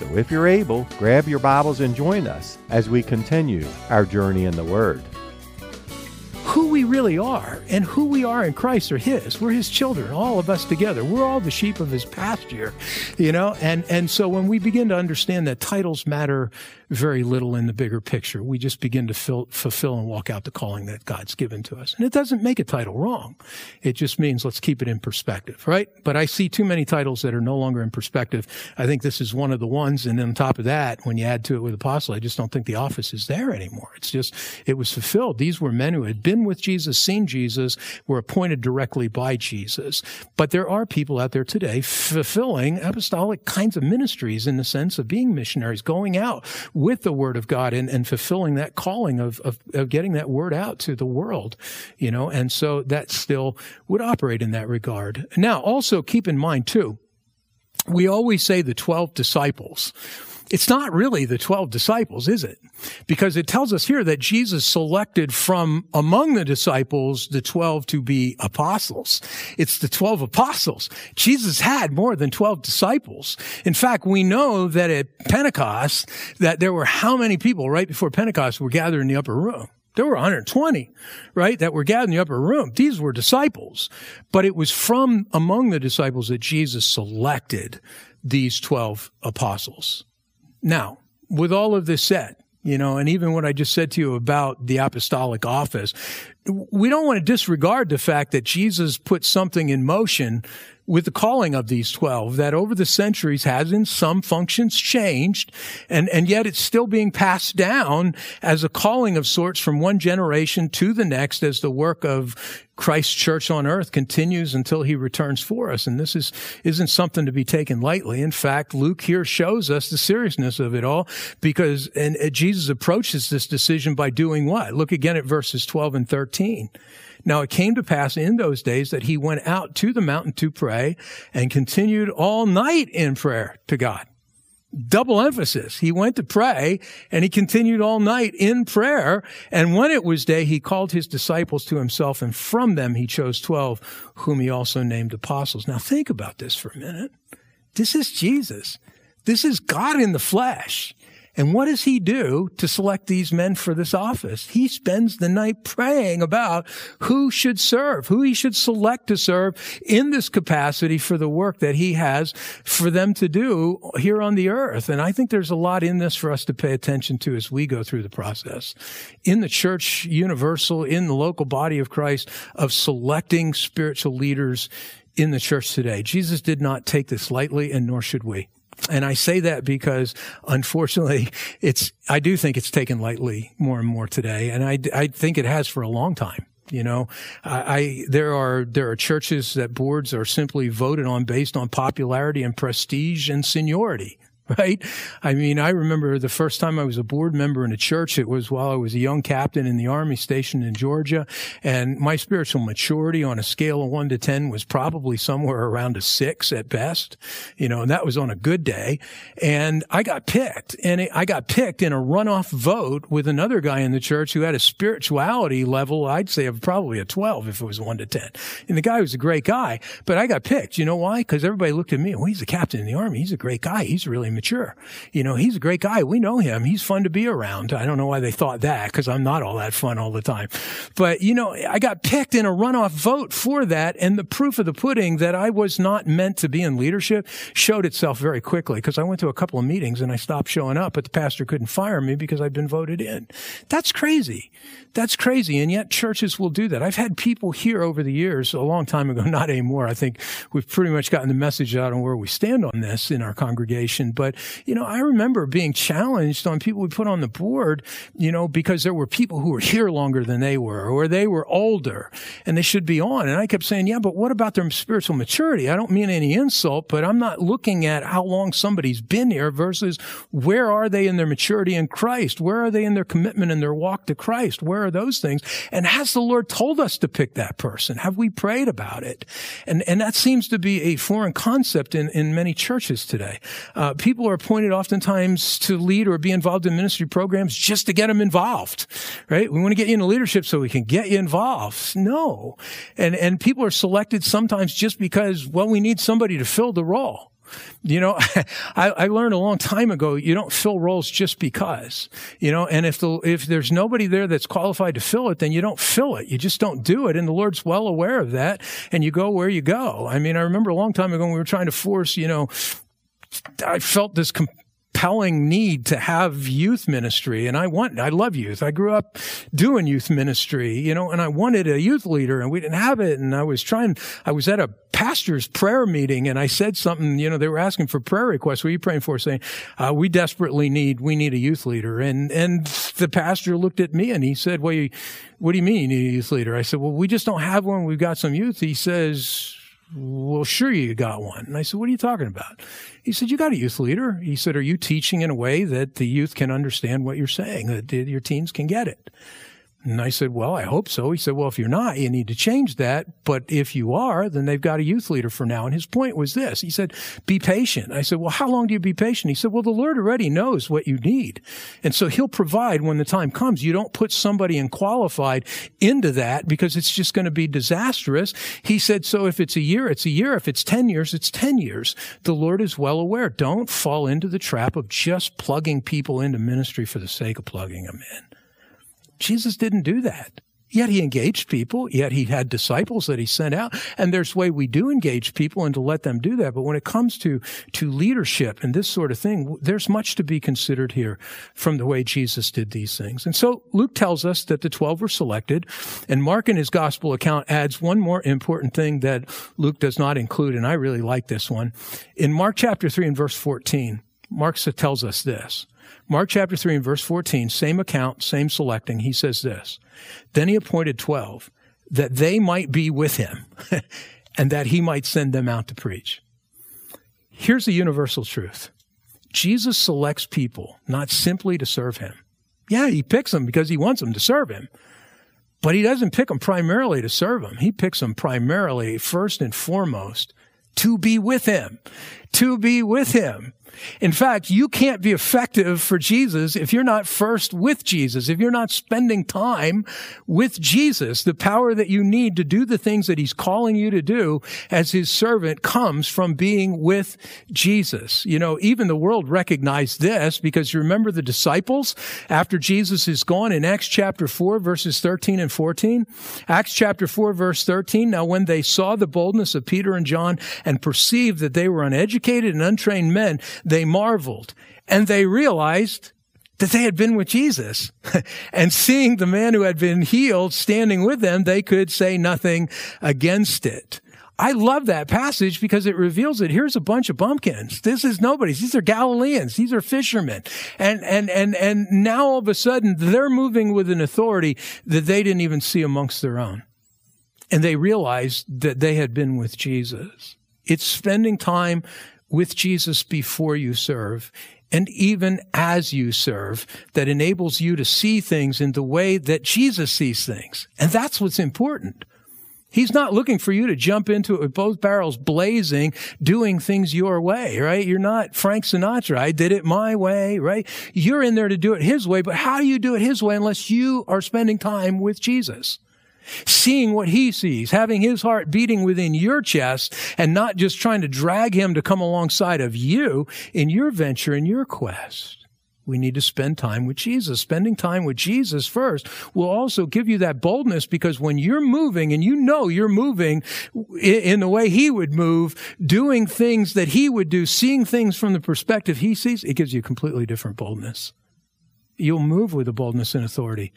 So if you're able, grab your Bibles and join us as we continue our journey in the Word. Who we really are and who we are in Christ are His. We're His children, all of us together. We're all the sheep of His pasture, you know. And and so when we begin to understand that titles matter very little in the bigger picture. We just begin to fill, fulfill and walk out the calling that God's given to us. And it doesn't make a title wrong. It just means let's keep it in perspective, right? But I see too many titles that are no longer in perspective. I think this is one of the ones. And then on top of that, when you add to it with apostle, I just don't think the office is there anymore. It's just, it was fulfilled. These were men who had been with Jesus, seen Jesus, were appointed directly by Jesus. But there are people out there today fulfilling apostolic kinds of ministries in the sense of being missionaries, going out with the word of God and, and fulfilling that calling of, of, of getting that word out to the world, you know, and so that still would operate in that regard. Now, also keep in mind too, we always say the 12 disciples. It's not really the 12 disciples, is it? Because it tells us here that Jesus selected from among the disciples the 12 to be apostles. It's the 12 apostles. Jesus had more than 12 disciples. In fact, we know that at Pentecost, that there were how many people right before Pentecost were gathered in the upper room? There were 120, right, that were gathered in the upper room. These were disciples. But it was from among the disciples that Jesus selected these 12 apostles. Now, with all of this said, you know, and even what I just said to you about the apostolic office, we don't want to disregard the fact that Jesus put something in motion with the calling of these 12 that over the centuries has in some functions changed and, and yet it's still being passed down as a calling of sorts from one generation to the next as the work of Christ's church on earth continues until he returns for us. And this is, isn't something to be taken lightly. In fact, Luke here shows us the seriousness of it all because, and Jesus approaches this decision by doing what? Look again at verses 12 and 13. Now it came to pass in those days that he went out to the mountain to pray and continued all night in prayer to God. Double emphasis. He went to pray and he continued all night in prayer. And when it was day, he called his disciples to himself and from them he chose 12 whom he also named apostles. Now think about this for a minute. This is Jesus. This is God in the flesh. And what does he do to select these men for this office? He spends the night praying about who should serve, who he should select to serve in this capacity for the work that he has for them to do here on the earth. And I think there's a lot in this for us to pay attention to as we go through the process. In the church universal, in the local body of Christ, of selecting spiritual leaders in the church today. Jesus did not take this lightly, and nor should we. And I say that because unfortunately it's, I do think it's taken lightly more and more today. And I, I think it has for a long time. You know, I, I, there are there are churches that boards are simply voted on based on popularity and prestige and seniority right? I mean, I remember the first time I was a board member in a church, it was while I was a young captain in the army stationed in Georgia. And my spiritual maturity on a scale of one to 10 was probably somewhere around a six at best, you know, and that was on a good day. And I got picked and I got picked in a runoff vote with another guy in the church who had a spirituality level, I'd say of probably a 12 if it was one to 10. And the guy was a great guy, but I got picked. You know why? Because everybody looked at me. Well, he's a captain in the army. He's a great guy. He's really mature. You know, he's a great guy. We know him. He's fun to be around. I don't know why they thought that because I'm not all that fun all the time. But, you know, I got picked in a runoff vote for that. And the proof of the pudding that I was not meant to be in leadership showed itself very quickly because I went to a couple of meetings and I stopped showing up, but the pastor couldn't fire me because I'd been voted in. That's crazy. That's crazy. And yet churches will do that. I've had people here over the years, a long time ago, not anymore. I think we've pretty much gotten the message out on where we stand on this in our congregation. But but, you know, I remember being challenged on people we put on the board, you know, because there were people who were here longer than they were, or they were older and they should be on. And I kept saying, yeah, but what about their spiritual maturity? I don't mean any insult, but I'm not looking at how long somebody's been here versus where are they in their maturity in Christ? Where are they in their commitment and their walk to Christ? Where are those things? And has the Lord told us to pick that person? Have we prayed about it? And, and that seems to be a foreign concept in, in many churches today. Uh, people are appointed oftentimes to lead or be involved in ministry programs just to get them involved, right? We want to get you into leadership so we can get you involved. No. And, and people are selected sometimes just because, well, we need somebody to fill the role. You know, I, I, learned a long time ago, you don't fill roles just because, you know, and if the, if there's nobody there that's qualified to fill it, then you don't fill it. You just don't do it. And the Lord's well aware of that. And you go where you go. I mean, I remember a long time ago when we were trying to force, you know, I felt this compelling need to have youth ministry. And I want, I love youth. I grew up doing youth ministry, you know, and I wanted a youth leader and we didn't have it. And I was trying, I was at a pastor's prayer meeting and I said something, you know, they were asking for prayer requests. What are you praying for? Saying, uh, we desperately need, we need a youth leader. And, and the pastor looked at me and he said, well, you, what do you mean you need a youth leader? I said, well, we just don't have one. We've got some youth. He says, well, sure you got one. And I said, what are you talking about? He said, you got a youth leader. He said, are you teaching in a way that the youth can understand what you're saying, that your teens can get it? And I said, well, I hope so. He said, well, if you're not, you need to change that. But if you are, then they've got a youth leader for now. And his point was this. He said, be patient. I said, well, how long do you be patient? He said, well, the Lord already knows what you need. And so he'll provide when the time comes. You don't put somebody unqualified into that because it's just going to be disastrous. He said, so if it's a year, it's a year. If it's 10 years, it's 10 years. The Lord is well aware. Don't fall into the trap of just plugging people into ministry for the sake of plugging them in. Jesus didn't do that. Yet he engaged people, yet he had disciples that he sent out. And there's way we do engage people and to let them do that. But when it comes to, to leadership and this sort of thing, there's much to be considered here from the way Jesus did these things. And so Luke tells us that the 12 were selected and Mark in his gospel account adds one more important thing that Luke does not include. And I really like this one. In Mark chapter 3 and verse 14, Mark tells us this. Mark chapter 3 and verse 14, same account, same selecting. He says this. Then he appointed 12 that they might be with him and that he might send them out to preach. Here's the universal truth. Jesus selects people not simply to serve him. Yeah, he picks them because he wants them to serve him. But he doesn't pick them primarily to serve him. He picks them primarily, first and foremost, to be with him. To be with him. In fact, you can't be effective for Jesus if you're not first with Jesus, if you're not spending time with Jesus. The power that you need to do the things that he's calling you to do as his servant comes from being with Jesus. You know, even the world recognized this because you remember the disciples after Jesus is gone in Acts chapter 4 verses 13 and 14. Acts chapter 4 verse 13. Now when they saw the boldness of Peter and John and perceived that they were uneducated and untrained men, they marveled and they realized that they had been with Jesus. and seeing the man who had been healed standing with them, they could say nothing against it. I love that passage because it reveals that here's a bunch of bumpkins. This is nobody's. These are Galileans. These are fishermen. And, and, and, and now all of a sudden they're moving with an authority that they didn't even see amongst their own. And they realized that they had been with Jesus. It's spending time with Jesus before you serve and even as you serve that enables you to see things in the way that Jesus sees things. And that's what's important. He's not looking for you to jump into it with both barrels blazing, doing things your way, right? You're not Frank Sinatra. I did it my way, right? You're in there to do it his way, but how do you do it his way unless you are spending time with Jesus? Seeing what he sees, having his heart beating within your chest and not just trying to drag him to come alongside of you in your venture, in your quest. We need to spend time with Jesus. Spending time with Jesus first will also give you that boldness because when you're moving and you know you're moving in the way he would move, doing things that he would do, seeing things from the perspective he sees, it gives you completely different boldness. You'll move with a boldness and authority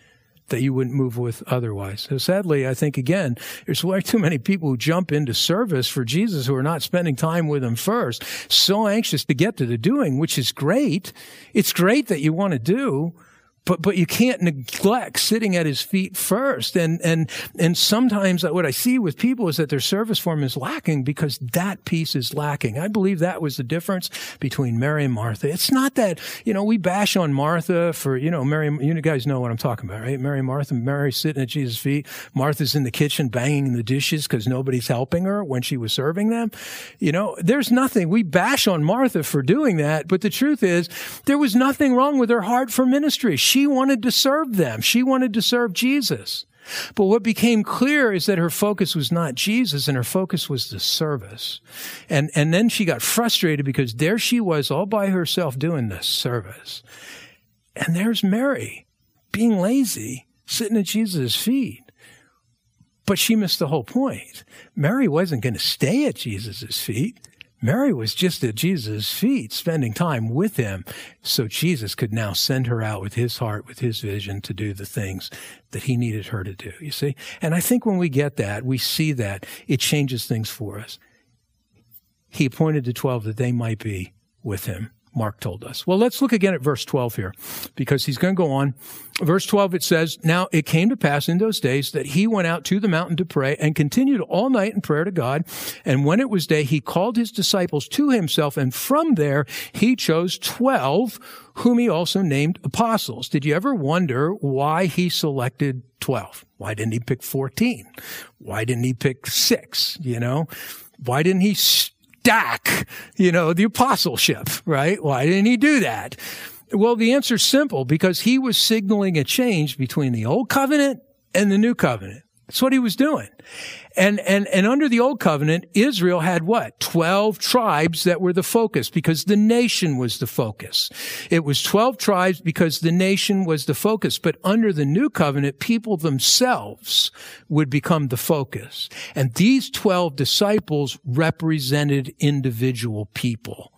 that you wouldn't move with otherwise. So sadly, I think again, there's way too many people who jump into service for Jesus who are not spending time with him first, so anxious to get to the doing, which is great. It's great that you want to do, but but you can't neglect sitting at his feet first. And and and sometimes what i see with people is that their service form is lacking because that piece is lacking. I believe that was the difference between mary and martha. It's not that you know we bash on martha for you know mary you guys know what i'm talking about right? Mary martha mary sitting at jesus feet. Martha's in the kitchen banging the dishes because nobody's helping her when she was serving them. You know there's nothing. We bash on martha for doing that but the truth is there was nothing wrong with her heart for ministry wanted to serve them. She wanted to serve Jesus. But what became clear is that her focus was not Jesus and her focus was the service. And, and then she got frustrated because there she was all by herself doing the service. And there's Mary being lazy, sitting at Jesus' feet. But she missed the whole point. Mary wasn't going to stay at Jesus' feet. Mary was just at Jesus' feet, spending time with him, so Jesus could now send her out with his heart, with his vision to do the things that he needed her to do, you see? And I think when we get that, we see that, it changes things for us. He appointed the 12 that they might be with him. Mark told us. Well, let's look again at verse 12 here because he's going to go on. Verse 12, it says, Now it came to pass in those days that he went out to the mountain to pray and continued all night in prayer to God. And when it was day, he called his disciples to himself. And from there, he chose 12 whom he also named apostles. Did you ever wonder why he selected 12? Why didn't he pick 14? Why didn't he pick six? You know, why didn't he stack, you know, the apostleship, right? Why didn't he do that? Well, the answer's simple because he was signaling a change between the old covenant and the new covenant. That's what he was doing. And, and, and under the old covenant, Israel had what? 12 tribes that were the focus because the nation was the focus. It was 12 tribes because the nation was the focus. But under the new covenant, people themselves would become the focus. And these 12 disciples represented individual people.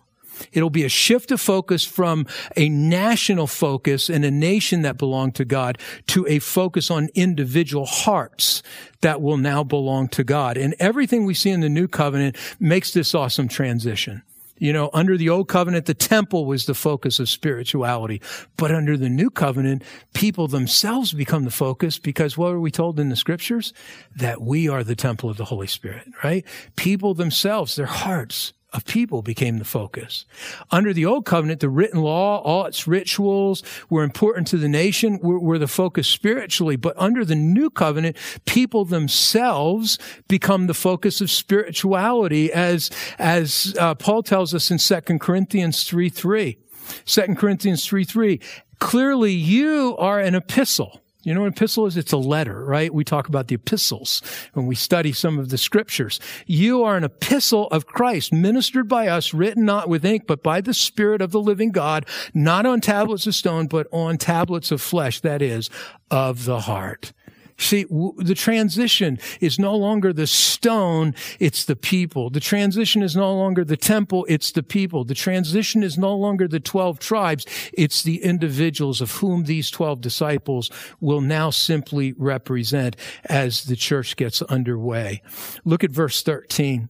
It'll be a shift of focus from a national focus and a nation that belonged to God to a focus on individual hearts that will now belong to God. And everything we see in the new covenant makes this awesome transition. You know, under the old covenant, the temple was the focus of spirituality. But under the new covenant, people themselves become the focus because what are we told in the scriptures? That we are the temple of the Holy Spirit, right? People themselves, their hearts, of people became the focus. Under the old covenant, the written law, all its rituals were important to the nation, were, were, the focus spiritually. But under the new covenant, people themselves become the focus of spirituality as, as uh, Paul tells us in 2 Corinthians 3 3. 2 Corinthians 3 3. Clearly you are an epistle you know what an epistle is? It's a letter, right? We talk about the epistles when we study some of the scriptures. You are an epistle of Christ, ministered by us, written not with ink, but by the Spirit of the living God, not on tablets of stone, but on tablets of flesh, that is, of the heart. See, w- the transition is no longer the stone, it's the people. The transition is no longer the temple, it's the people. The transition is no longer the 12 tribes, it's the individuals of whom these 12 disciples will now simply represent as the church gets underway. Look at verse 13.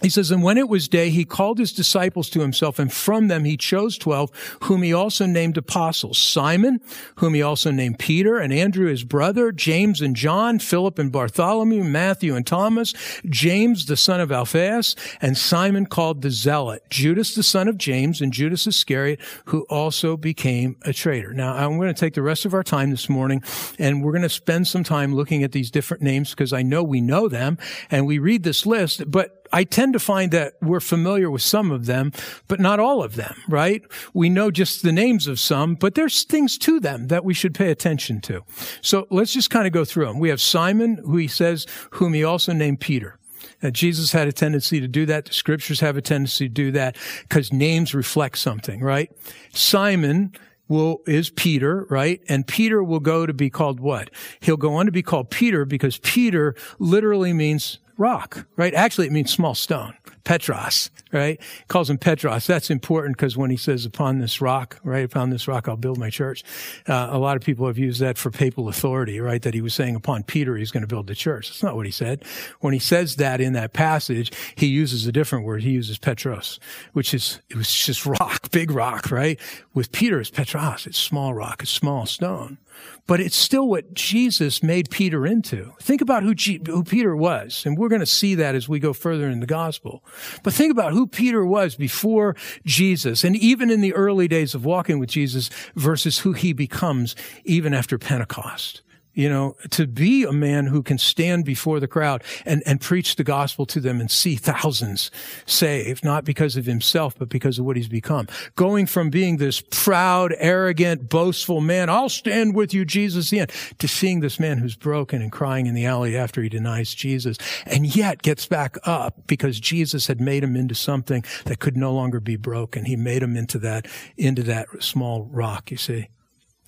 He says, and when it was day, he called his disciples to himself, and from them he chose twelve, whom he also named apostles. Simon, whom he also named Peter, and Andrew his brother, James and John, Philip and Bartholomew, Matthew and Thomas, James the son of Alphaeus, and Simon called the Zealot, Judas the son of James, and Judas Iscariot, who also became a traitor. Now, I'm going to take the rest of our time this morning, and we're going to spend some time looking at these different names because I know we know them, and we read this list, but I tend to find that we're familiar with some of them, but not all of them, right? We know just the names of some, but there's things to them that we should pay attention to. So let's just kind of go through them. We have Simon, who he says, whom he also named Peter. Now, Jesus had a tendency to do that. The scriptures have a tendency to do that because names reflect something, right? Simon, will is Peter, right? And Peter will go to be called what? He'll go on to be called Peter because Peter literally means rock, right? Actually, it means small stone. Petros, right? Calls him Petros. That's important because when he says upon this rock, right, upon this rock I'll build my church. Uh, a lot of people have used that for papal authority, right? That he was saying upon Peter he's going to build the church. That's not what he said. When he says that in that passage, he uses a different word. He uses Petros, which is, it was just rock, big rock, right? With Peter, it's Petros. It's small rock. It's small stone but it's still what Jesus made Peter into. Think about who, G- who Peter was, and we're going to see that as we go further in the gospel. But think about who Peter was before Jesus, and even in the early days of walking with Jesus versus who he becomes even after Pentecost you know, to be a man who can stand before the crowd and, and preach the gospel to them and see thousands saved, not because of himself, but because of what he's become. Going from being this proud, arrogant, boastful man, I'll stand with you, Jesus, the end, to seeing this man who's broken and crying in the alley after he denies Jesus and yet gets back up because Jesus had made him into something that could no longer be broken. He made him into that, into that small rock, you see.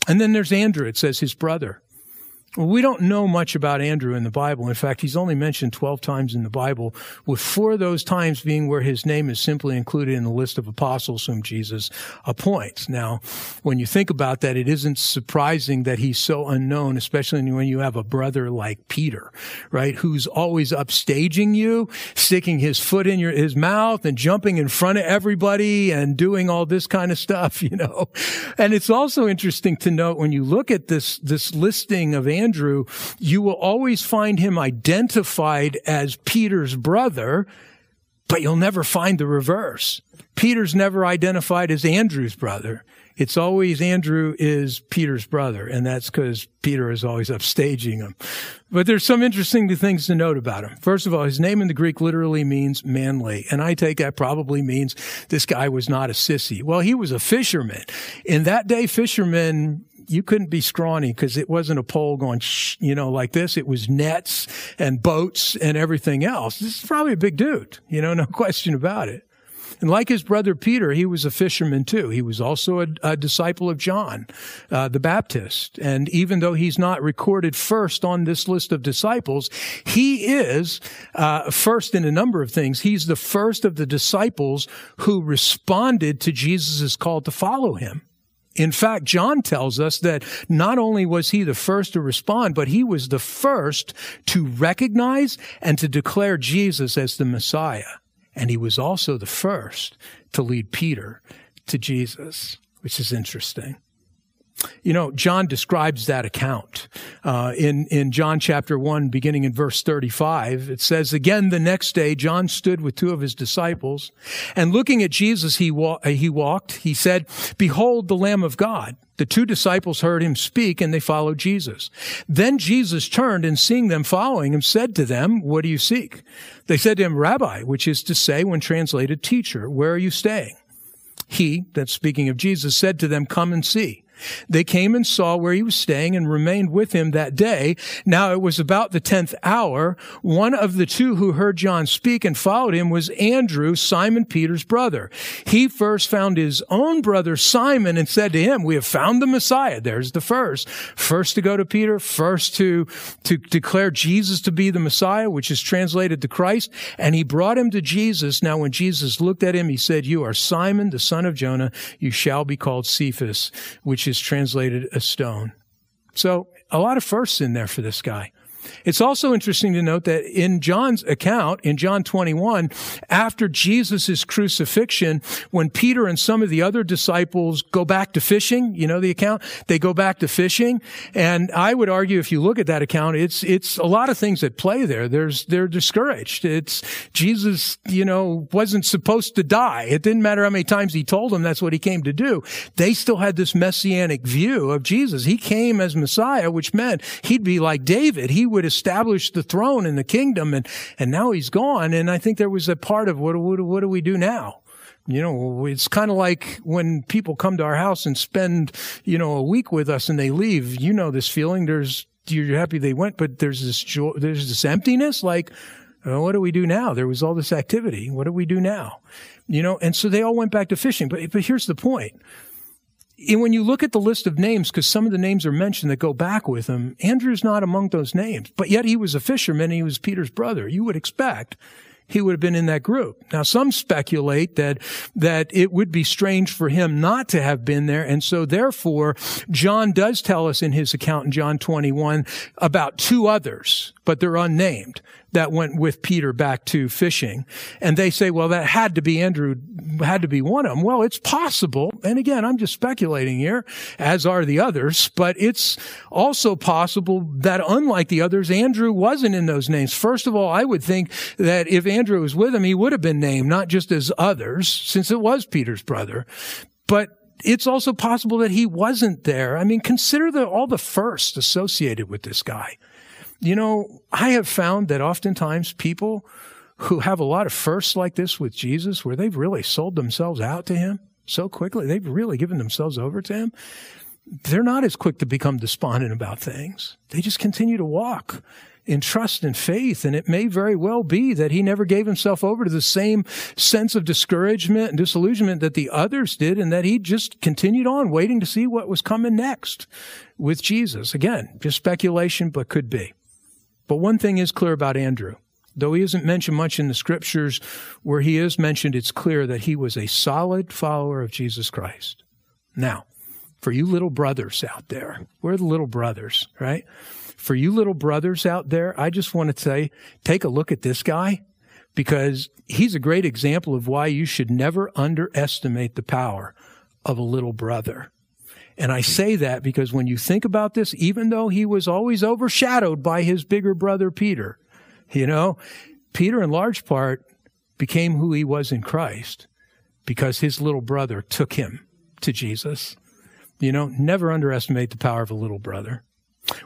And then there's Andrew. It says his brother. Well, we don't know much about Andrew in the Bible. In fact, he's only mentioned 12 times in the Bible, with four of those times being where his name is simply included in the list of apostles whom Jesus appoints. Now, when you think about that, it isn't surprising that he's so unknown, especially when you have a brother like Peter, right? Who's always upstaging you, sticking his foot in your, his mouth and jumping in front of everybody and doing all this kind of stuff, you know? And it's also interesting to note when you look at this, this listing of Andrew, you will always find him identified as Peter's brother, but you'll never find the reverse. Peter's never identified as Andrew's brother. It's always Andrew is Peter's brother, and that's because Peter is always upstaging him. But there's some interesting things to note about him. First of all, his name in the Greek literally means manly, and I take that probably means this guy was not a sissy. Well, he was a fisherman. In that day, fishermen you couldn't be scrawny because it wasn't a pole going, shh, you know, like this. It was nets and boats and everything else. This is probably a big dude, you know, no question about it. And like his brother Peter, he was a fisherman too. He was also a, a disciple of John, uh, the Baptist. And even though he's not recorded first on this list of disciples, he is uh, first in a number of things. He's the first of the disciples who responded to Jesus' call to follow him. In fact, John tells us that not only was he the first to respond, but he was the first to recognize and to declare Jesus as the Messiah. And he was also the first to lead Peter to Jesus, which is interesting. You know, John describes that account uh, in in John chapter one, beginning in verse thirty-five. It says, "Again, the next day, John stood with two of his disciples, and looking at Jesus, he wa- he walked. He said, "Behold, the Lamb of God." The two disciples heard him speak, and they followed Jesus. Then Jesus turned, and seeing them following him, said to them, "What do you seek?" They said to him, "Rabbi," which is to say, when translated, "Teacher, where are you staying?" He, that's speaking of Jesus, said to them, "Come and see." They came and saw where he was staying and remained with him that day. Now it was about the tenth hour. One of the two who heard John speak and followed him was Andrew, Simon Peter's brother. He first found his own brother Simon and said to him, we have found the Messiah. There's the first. First to go to Peter, first to, to declare Jesus to be the Messiah, which is translated to Christ. And he brought him to Jesus. Now when Jesus looked at him, he said, you are Simon, the son of Jonah. You shall be called Cephas, which is translated a stone. So a lot of firsts in there for this guy. It's also interesting to note that in John's account, in John 21, after Jesus' crucifixion, when Peter and some of the other disciples go back to fishing, you know the account? They go back to fishing. And I would argue if you look at that account, it's, it's a lot of things at play there. There's, they're discouraged. It's Jesus, you know, wasn't supposed to die. It didn't matter how many times he told them that's what he came to do. They still had this messianic view of Jesus. He came as Messiah, which meant he'd be like David. He would establish the throne and the kingdom and, and now he's gone. And I think there was a part of what, what, what do we do now? You know, it's kind of like when people come to our house and spend, you know, a week with us and they leave. You know this feeling. There's, you're happy they went, but there's this joy, there's this emptiness. Like, uh, what do we do now? There was all this activity. What do we do now? You know, and so they all went back to fishing. But, but here's the point and when you look at the list of names, because some of the names are mentioned that go back with him, Andrew's not among those names. But yet he was a fisherman. he was Peter's brother. You would expect, he would have been in that group. Now, some speculate that, that it would be strange for him not to have been there. And so therefore, John does tell us in his account in John 21 about two others, but they're unnamed that went with Peter back to fishing. And they say, well, that had to be Andrew, had to be one of them. Well, it's possible. And again, I'm just speculating here, as are the others, but it's also possible that unlike the others, Andrew wasn't in those names. First of all, I would think that if Andrew was with him, he would have been named, not just as others, since it was Peter's brother. But it's also possible that he wasn't there. I mean, consider the, all the firsts associated with this guy. You know, I have found that oftentimes people who have a lot of firsts like this with Jesus, where they've really sold themselves out to him so quickly, they've really given themselves over to him, they're not as quick to become despondent about things. They just continue to walk in trust and faith. And it may very well be that he never gave himself over to the same sense of discouragement and disillusionment that the others did, and that he just continued on waiting to see what was coming next with Jesus. Again, just speculation, but could be. But one thing is clear about Andrew. Though he isn't mentioned much in the scriptures, where he is mentioned, it's clear that he was a solid follower of Jesus Christ. Now, for you little brothers out there, we're the little brothers, right? For you little brothers out there, I just want to say, take a look at this guy because he's a great example of why you should never underestimate the power of a little brother. And I say that because when you think about this, even though he was always overshadowed by his bigger brother Peter, you know, Peter in large part became who he was in Christ because his little brother took him to Jesus. You know, never underestimate the power of a little brother.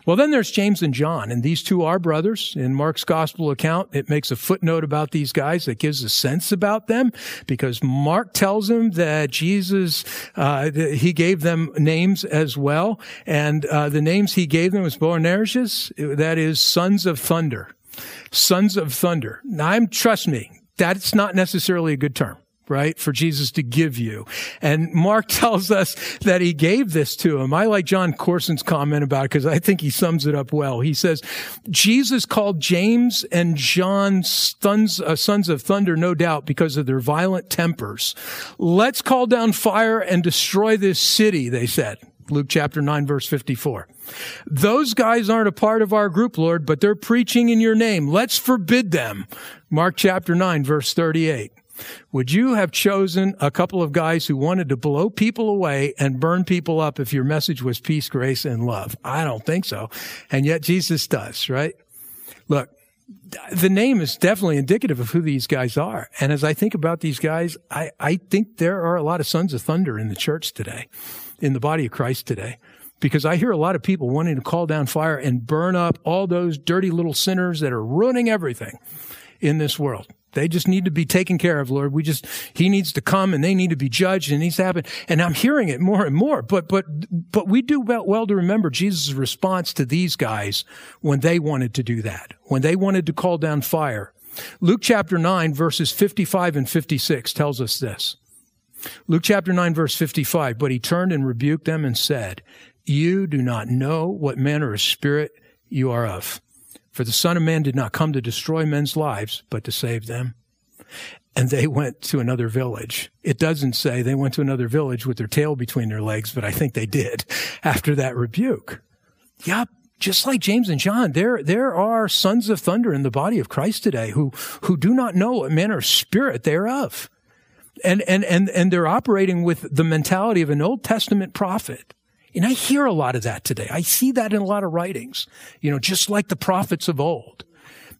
Well, then there's James and John, and these two are brothers. In Mark's gospel account, it makes a footnote about these guys that gives a sense about them because Mark tells them that Jesus, uh, he gave them names as well. And, uh, the names he gave them was Boanerges, that is sons of thunder. Sons of thunder. Now, I'm, trust me, that's not necessarily a good term right? For Jesus to give you. And Mark tells us that he gave this to him. I like Jon Courson's comment about it because I think he sums it up well. He says, Jesus called James and John sons, uh, sons of thunder, no doubt, because of their violent tempers. Let's call down fire and destroy this city, they said. Luke chapter 9 verse 54. Those guys aren't a part of our group, Lord, but they're preaching in your name. Let's forbid them. Mark chapter 9 verse 38. Would you have chosen a couple of guys who wanted to blow people away and burn people up if your message was peace, grace, and love? I don't think so. And yet Jesus does, right? Look, the name is definitely indicative of who these guys are. And as I think about these guys, I, I think there are a lot of sons of thunder in the church today, in the body of Christ today because I hear a lot of people wanting to call down fire and burn up all those dirty little sinners that are ruining everything in this world. They just need to be taken care of, Lord. We just, he needs to come and they need to be judged and needs to happen. And I'm hearing it more and more, but, but, but we do well to remember Jesus' response to these guys when they wanted to do that, when they wanted to call down fire. Luke chapter 9 verses 55 and 56 tells us this. Luke chapter 9 verse 55, but he turned and rebuked them and said, you do not know what manner of spirit you are of. For the Son of Man did not come to destroy men's lives, but to save them. And they went to another village. It doesn't say they went to another village with their tail between their legs, but I think they did after that rebuke. Yep. Just like James and John, there, there are sons of thunder in the body of Christ today who, who do not know what manner of spirit they are of. And, and, and, and they're operating with the mentality of an Old Testament prophet and I hear a lot of that today. I see that in a lot of writings, you know, just like the prophets of old.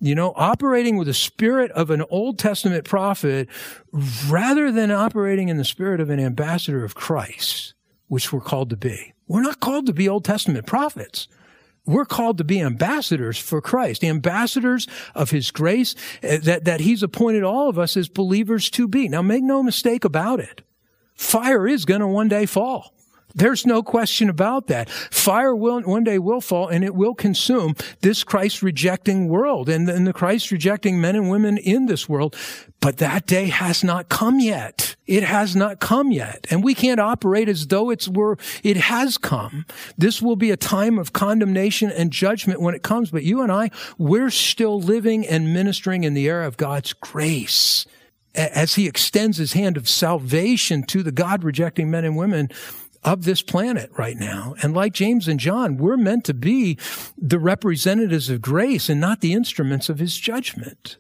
You know, operating with the spirit of an Old Testament prophet rather than operating in the spirit of an ambassador of Christ, which we're called to be. We're not called to be Old Testament prophets. We're called to be ambassadors for Christ, ambassadors of His grace eh, that, that He's appointed all of us as believers to be. Now make no mistake about it. Fire is going to one day fall. There's no question about that. Fire will one day will fall and it will consume this Christ rejecting world and, and the Christ rejecting men and women in this world. But that day has not come yet. It has not come yet. And we can't operate as though it's were, it has come. This will be a time of condemnation and judgment when it comes. But you and I, we're still living and ministering in the era of God's grace as he extends his hand of salvation to the God rejecting men and women of this planet right now. And like James and John, we're meant to be the representatives of grace and not the instruments of his judgment.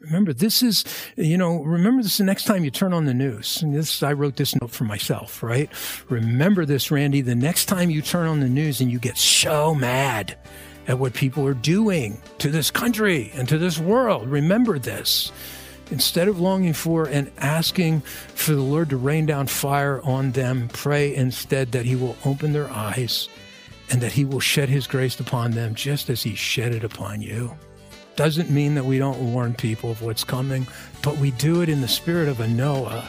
Remember, this is, you know, remember this the next time you turn on the news. And this, I wrote this note for myself, right? Remember this, Randy, the next time you turn on the news and you get so mad at what people are doing to this country and to this world, remember this. Instead of longing for and asking for the Lord to rain down fire on them, pray instead that He will open their eyes and that He will shed His grace upon them just as He shed it upon you. Doesn't mean that we don't warn people of what's coming, but we do it in the spirit of a Noah